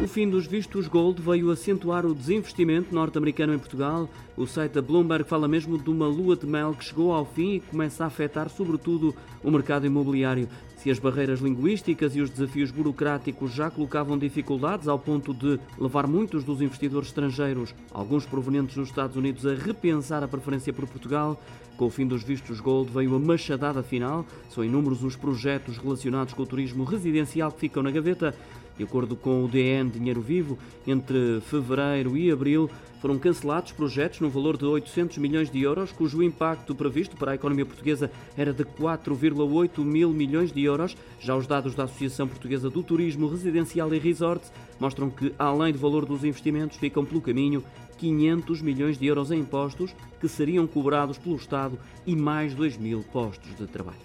O fim dos vistos Gold veio acentuar o desinvestimento norte-americano em Portugal. O site da Bloomberg fala mesmo de uma lua de mel que chegou ao fim e começa a afetar, sobretudo, o mercado imobiliário. Se as barreiras linguísticas e os desafios burocráticos já colocavam dificuldades ao ponto de levar muitos dos investidores estrangeiros, alguns provenientes dos Estados Unidos, a repensar a preferência por Portugal, com o fim dos vistos Gold veio a machadada final. São inúmeros os projetos relacionados com o turismo residencial que ficam na gaveta. De acordo com o DN Dinheiro Vivo, entre fevereiro e abril foram cancelados projetos no valor de 800 milhões de euros, cujo impacto previsto para a economia portuguesa era de 4,8 mil milhões de euros. Já os dados da Associação Portuguesa do Turismo Residencial e Resorts mostram que, além do valor dos investimentos, ficam pelo caminho 500 milhões de euros em impostos que seriam cobrados pelo Estado e mais 2 mil postos de trabalho.